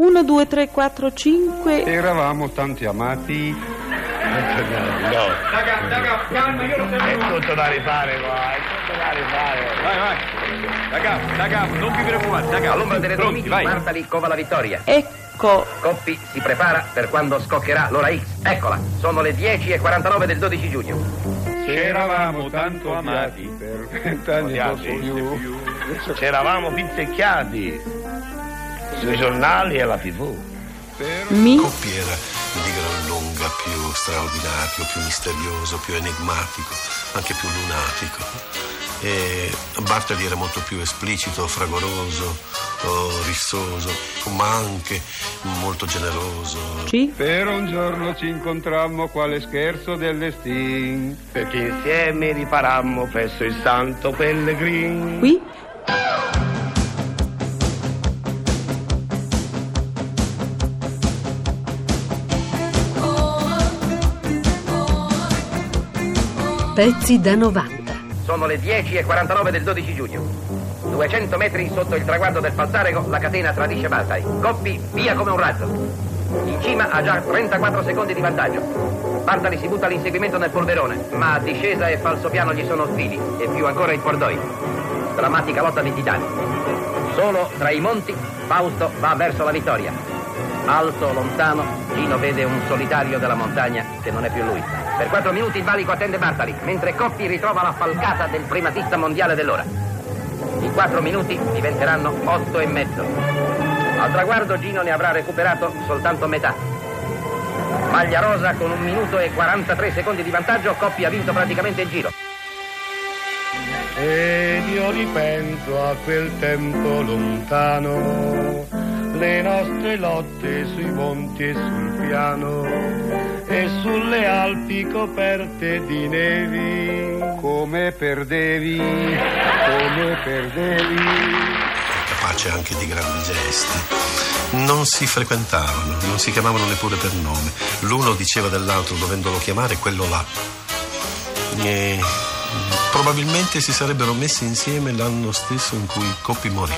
1, 2, 3, 4, 5. Eravamo tanti amati. No. Raga, raga, calma, io lo È sapevo. tutto da rifare qua, è tutto da rifare. Vai, vai. Raga, raga, non vi preoccupate, raga. All'ombra delle Pronti, dormiti, vai. Martali cova la vittoria. Ecco. Coppi si prepara per quando scoccherà l'ora X. Eccola, sono le 10.49 del 12 giugno. Eravamo tanto amati per vent'anni Odiati. più. C'eravamo pizzecchiati sui giornali e alla tv. Mi. Coppi era di gran lunga più straordinario, più misterioso, più enigmatico, anche più lunatico. E Bartoli era molto più esplicito, fragoroso, oh, rissoso, ma anche molto generoso. C. Per un giorno ci incontrammo quale scherzo del destino. Perché insieme riparammo presso il Santo Pellegrin. Qui. Pezzi da 90. Sono le 10.49 del 12 giugno. 200 metri sotto il traguardo del Falzarego, la catena tradisce Baltai. Coppi via come un razzo. In cima ha già 34 secondi di vantaggio. Bartali si butta all'inseguimento nel polverone, ma discesa e falsopiano gli sono ostili, e più ancora il Pordoi. Drammatica lotta di titani. Solo tra i monti, Fausto va verso la vittoria. Alto, lontano, Gino vede un solitario della montagna che non è più lui. Per quattro minuti il valico attende Bartali, mentre Coppi ritrova la falcata del primatista mondiale dell'ora. I quattro minuti diventeranno otto e mezzo. Al traguardo Gino ne avrà recuperato soltanto metà. Maglia rosa con un minuto e 43 secondi di vantaggio, Coppi ha vinto praticamente il giro. Ed io ripenso a quel tempo lontano, le nostre lotte sui monti e sul piano, e sulle Alpi coperte di nevi. Come perdevi, come perdevi. capace anche di grandi gesti. Non si frequentavano, non si chiamavano neppure per nome. L'uno diceva dell'altro dovendolo chiamare quello là. E probabilmente si sarebbero messi insieme l'anno stesso in cui Coppi morì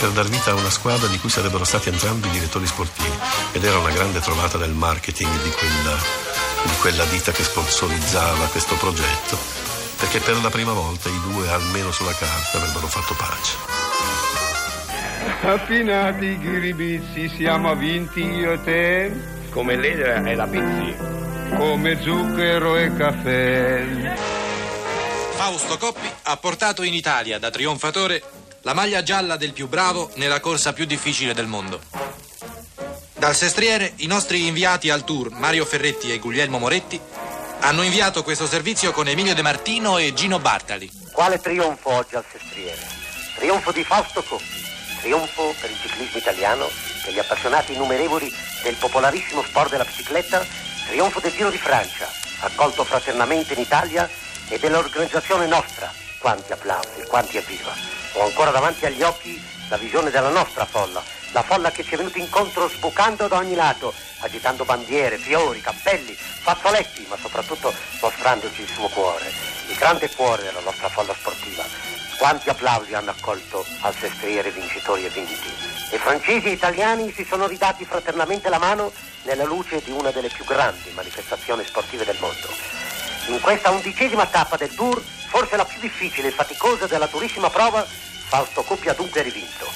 per dar vita a una squadra di cui sarebbero stati entrambi direttori sportivi ed era una grande trovata del marketing di quella, di quella ditta che sponsorizzava questo progetto perché per la prima volta i due almeno sulla carta avrebbero fatto pace. Affinati ghiribizzi siamo vinti io e te. Come l'edera e la pizzi. Come zucchero e caffè. Fausto Coppi ha portato in Italia da trionfatore la maglia gialla del più bravo nella corsa più difficile del mondo. Dal sestriere i nostri inviati al tour Mario Ferretti e Guglielmo Moretti hanno inviato questo servizio con Emilio De Martino e Gino Bartali. Quale trionfo oggi al sestriere? Trionfo di Fausto Coppi, trionfo per il ciclismo italiano, per gli appassionati innumerevoli del popolarissimo sport della bicicletta, trionfo del Giro di Francia, accolto fraternamente in Italia e dell'organizzazione nostra. Quanti applausi, quanti evviva. Ho ancora davanti agli occhi la visione della nostra folla, la folla che ci è venuta incontro sbucando da ogni lato, agitando bandiere, fiori, cappelli, fazzoletti, ma soprattutto mostrandoci il suo cuore, il grande cuore della nostra folla sportiva. Quanti applausi hanno accolto al sestriere vincitori e vinti. E francesi e italiani si sono ridati fraternamente la mano nella luce di una delle più grandi manifestazioni sportive del mondo. In questa undicesima tappa del Tour, forse la più difficile e faticosa della durissima prova, Fausto Coppi ha dunque rivinto.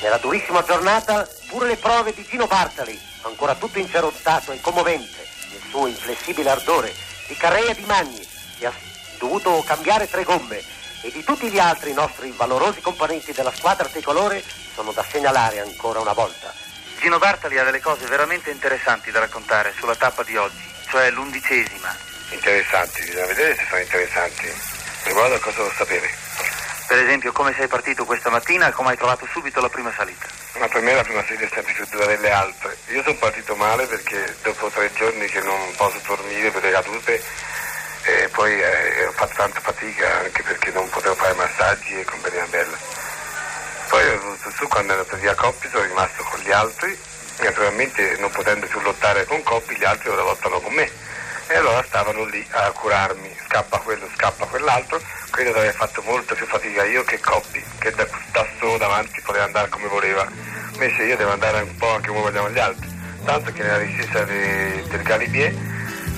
Nella durissima giornata, pure le prove di Gino Bartali, ancora tutto incerottato e commovente nel suo inflessibile ardore, di Carrea Di Magni, che ha dovuto cambiare tre gomme, e di tutti gli altri nostri valorosi componenti della squadra tricolore, sono da segnalare ancora una volta. Gino Bartali ha delle cose veramente interessanti da raccontare sulla tappa di oggi, cioè l'undicesima. Interessanti, bisogna vedere se sono interessanti. Riguardo a cosa devo sapere. Per esempio, come sei partito questa mattina e come hai trovato subito la prima salita. Ma per me la prima serie è sempre più dura delle altre. Io sono partito male perché dopo tre giorni che non posso dormire per le cadute e poi eh, ho fatto tanta fatica anche perché non potevo fare massaggi e compagnia bella. Poi ho venuto su quando ero per via Coppi, sono rimasto con gli altri, naturalmente non potendo più lottare con Coppi, gli altri ora lottano con me. E allora stavano lì a curarmi, scappa quello, scappa quell'altro, credo di aver fatto molto più fatica io che Coppi, che da, da solo davanti poteva andare come voleva, invece io devo andare un po' anche come vogliamo gli altri, tanto che nella discesa de, del Galibier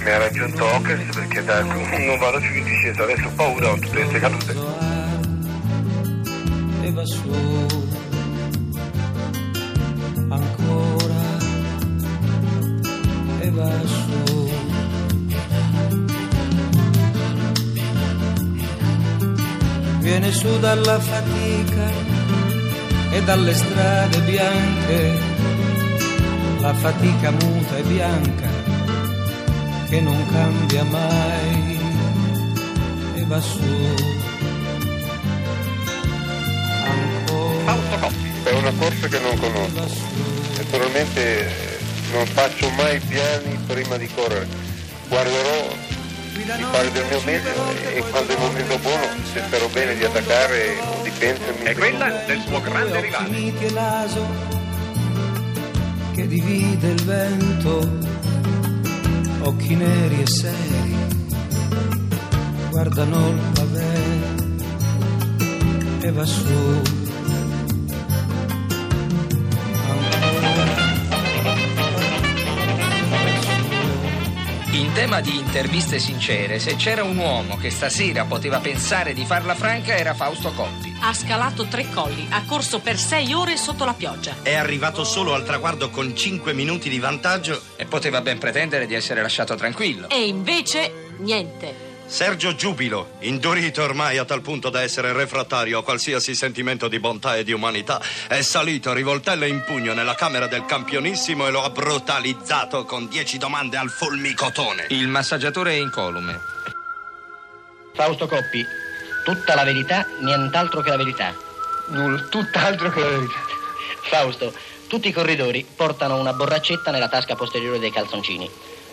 mi ha raggiunto Ockers perché da, non vado più in discesa, adesso ho paura con tutte queste cadute. Ancora viene su dalla fatica e dalle strade bianche la fatica muta e bianca che non cambia mai e va su. È una corsa che non conosco. Naturalmente eh, non faccio mai piani prima di correre. Guarderò di fare del mio meglio e quando è il momento buono, se spero bene di attaccare o di pensermi. È quella del suo grande rivale. Che divide il vento, occhi neri e seri, guardano il pavè e va su. Tema di interviste sincere, se c'era un uomo che stasera poteva pensare di farla franca era Fausto Coppi. Ha scalato tre colli, ha corso per sei ore sotto la pioggia. È arrivato solo al traguardo con 5 minuti di vantaggio. E poteva ben pretendere di essere lasciato tranquillo. E invece niente. Sergio Giubilo, indurito ormai a tal punto da essere refrattario a qualsiasi sentimento di bontà e di umanità, è salito rivoltelle in pugno nella camera del campionissimo e lo ha brutalizzato con dieci domande al fulmicotone. Il massaggiatore è incolume. Fausto Coppi, tutta la verità, nient'altro che la verità. Nulla, tutt'altro che la verità. Fausto, tutti i corridori portano una borraccetta nella tasca posteriore dei calzoncini.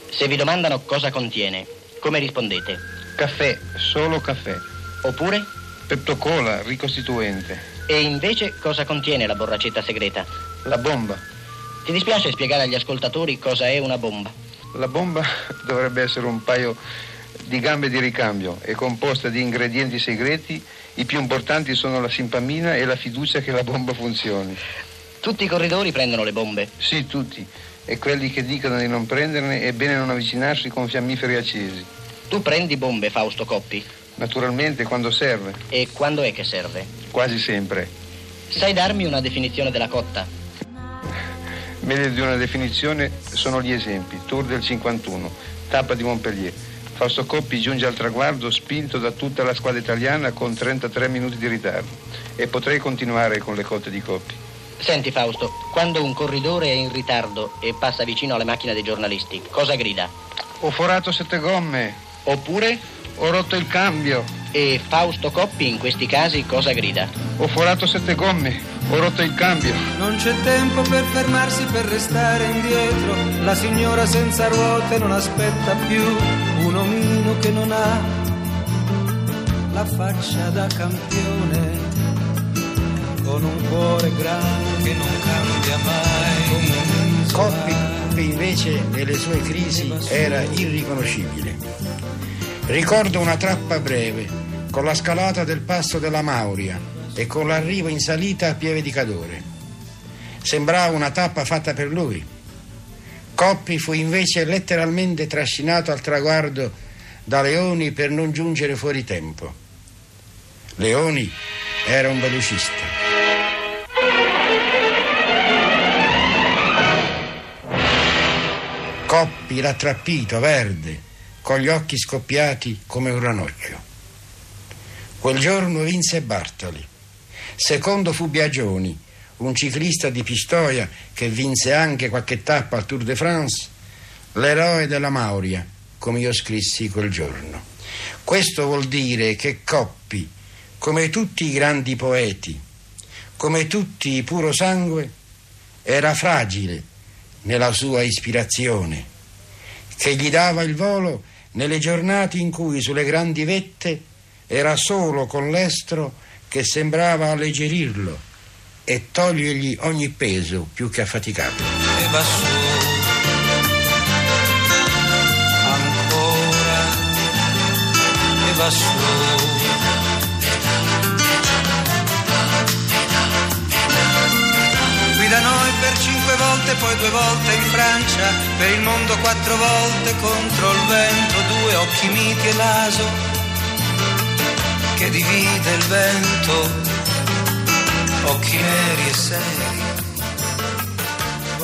Se vi domandano cosa contiene, come rispondete? Caffè, solo caffè. Oppure? Peptocola, ricostituente. E invece cosa contiene la borraccetta segreta? La bomba. Ti dispiace spiegare agli ascoltatori cosa è una bomba? La bomba dovrebbe essere un paio di gambe di ricambio, è composta di ingredienti segreti, i più importanti sono la simpamina e la fiducia che la bomba funzioni. Tutti i corridori prendono le bombe? Sì, tutti. E quelli che dicono di non prenderne è bene non avvicinarsi con fiammiferi accesi. Tu prendi bombe, Fausto Coppi? Naturalmente quando serve. E quando è che serve? Quasi sempre. Sai darmi una definizione della cotta? Meglio di una definizione sono gli esempi. Tour del 51, tappa di Montpellier. Fausto Coppi giunge al traguardo spinto da tutta la squadra italiana con 33 minuti di ritardo. E potrei continuare con le cotte di Coppi. Senti Fausto, quando un corridore è in ritardo e passa vicino alle macchine dei giornalisti, cosa grida? Ho forato sette gomme. Oppure? Ho rotto il cambio. E Fausto Coppi in questi casi cosa grida? Ho forato sette gomme. Ho rotto il cambio. Non c'è tempo per fermarsi, per restare indietro. La signora senza ruote non aspetta più un omino che non ha la faccia da campione. Con un cuore grande che non cambia mai. Come un Coppi invece nelle sue crisi era irriconoscibile. Ricordo una trappa breve con la scalata del passo della Mauria e con l'arrivo in salita a Pieve di Cadore. Sembrava una tappa fatta per lui. Coppi fu invece letteralmente trascinato al traguardo da Leoni per non giungere fuori tempo. Leoni era un velocista. Coppi rattrappito, verde, con gli occhi scoppiati come un ranocchio. Quel giorno vinse Bartoli. Secondo fu Biagioni, un ciclista di Pistoia che vinse anche qualche tappa al Tour de France, l'eroe della Mauria, come io scrissi quel giorno. Questo vuol dire che Coppi, come tutti i grandi poeti, come tutti i puro sangue, era fragile nella sua ispirazione, che gli dava il volo nelle giornate in cui sulle grandi vette era solo con l'estro che sembrava alleggerirlo e togliergli ogni peso più che affaticarlo. E va su. Ancora. E va su da noi per cinque volte, poi due volte in Francia, per il mondo quattro volte contro il vento, due occhi miti e l'aso che divide il vento, occhi neri e seri,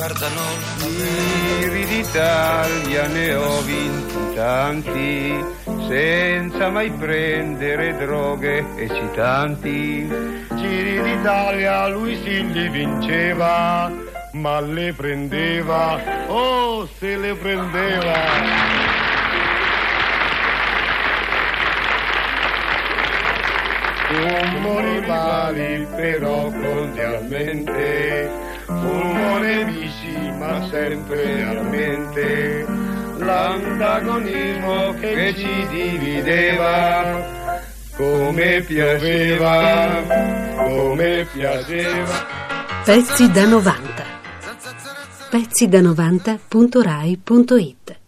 guardano Giri d'Italia ne ho vinti tanti, senza mai prendere droghe eccitanti. Giri d'Italia lui si li vinceva, ma le prendeva, oh se le prendeva. Fummo rivali però cordialmente, fummo nemici ma sempre a mente, l'antagonismo che ci divideva, come piaceva, come piaceva. Pezzi da 90. Pezzi da 90.rai.it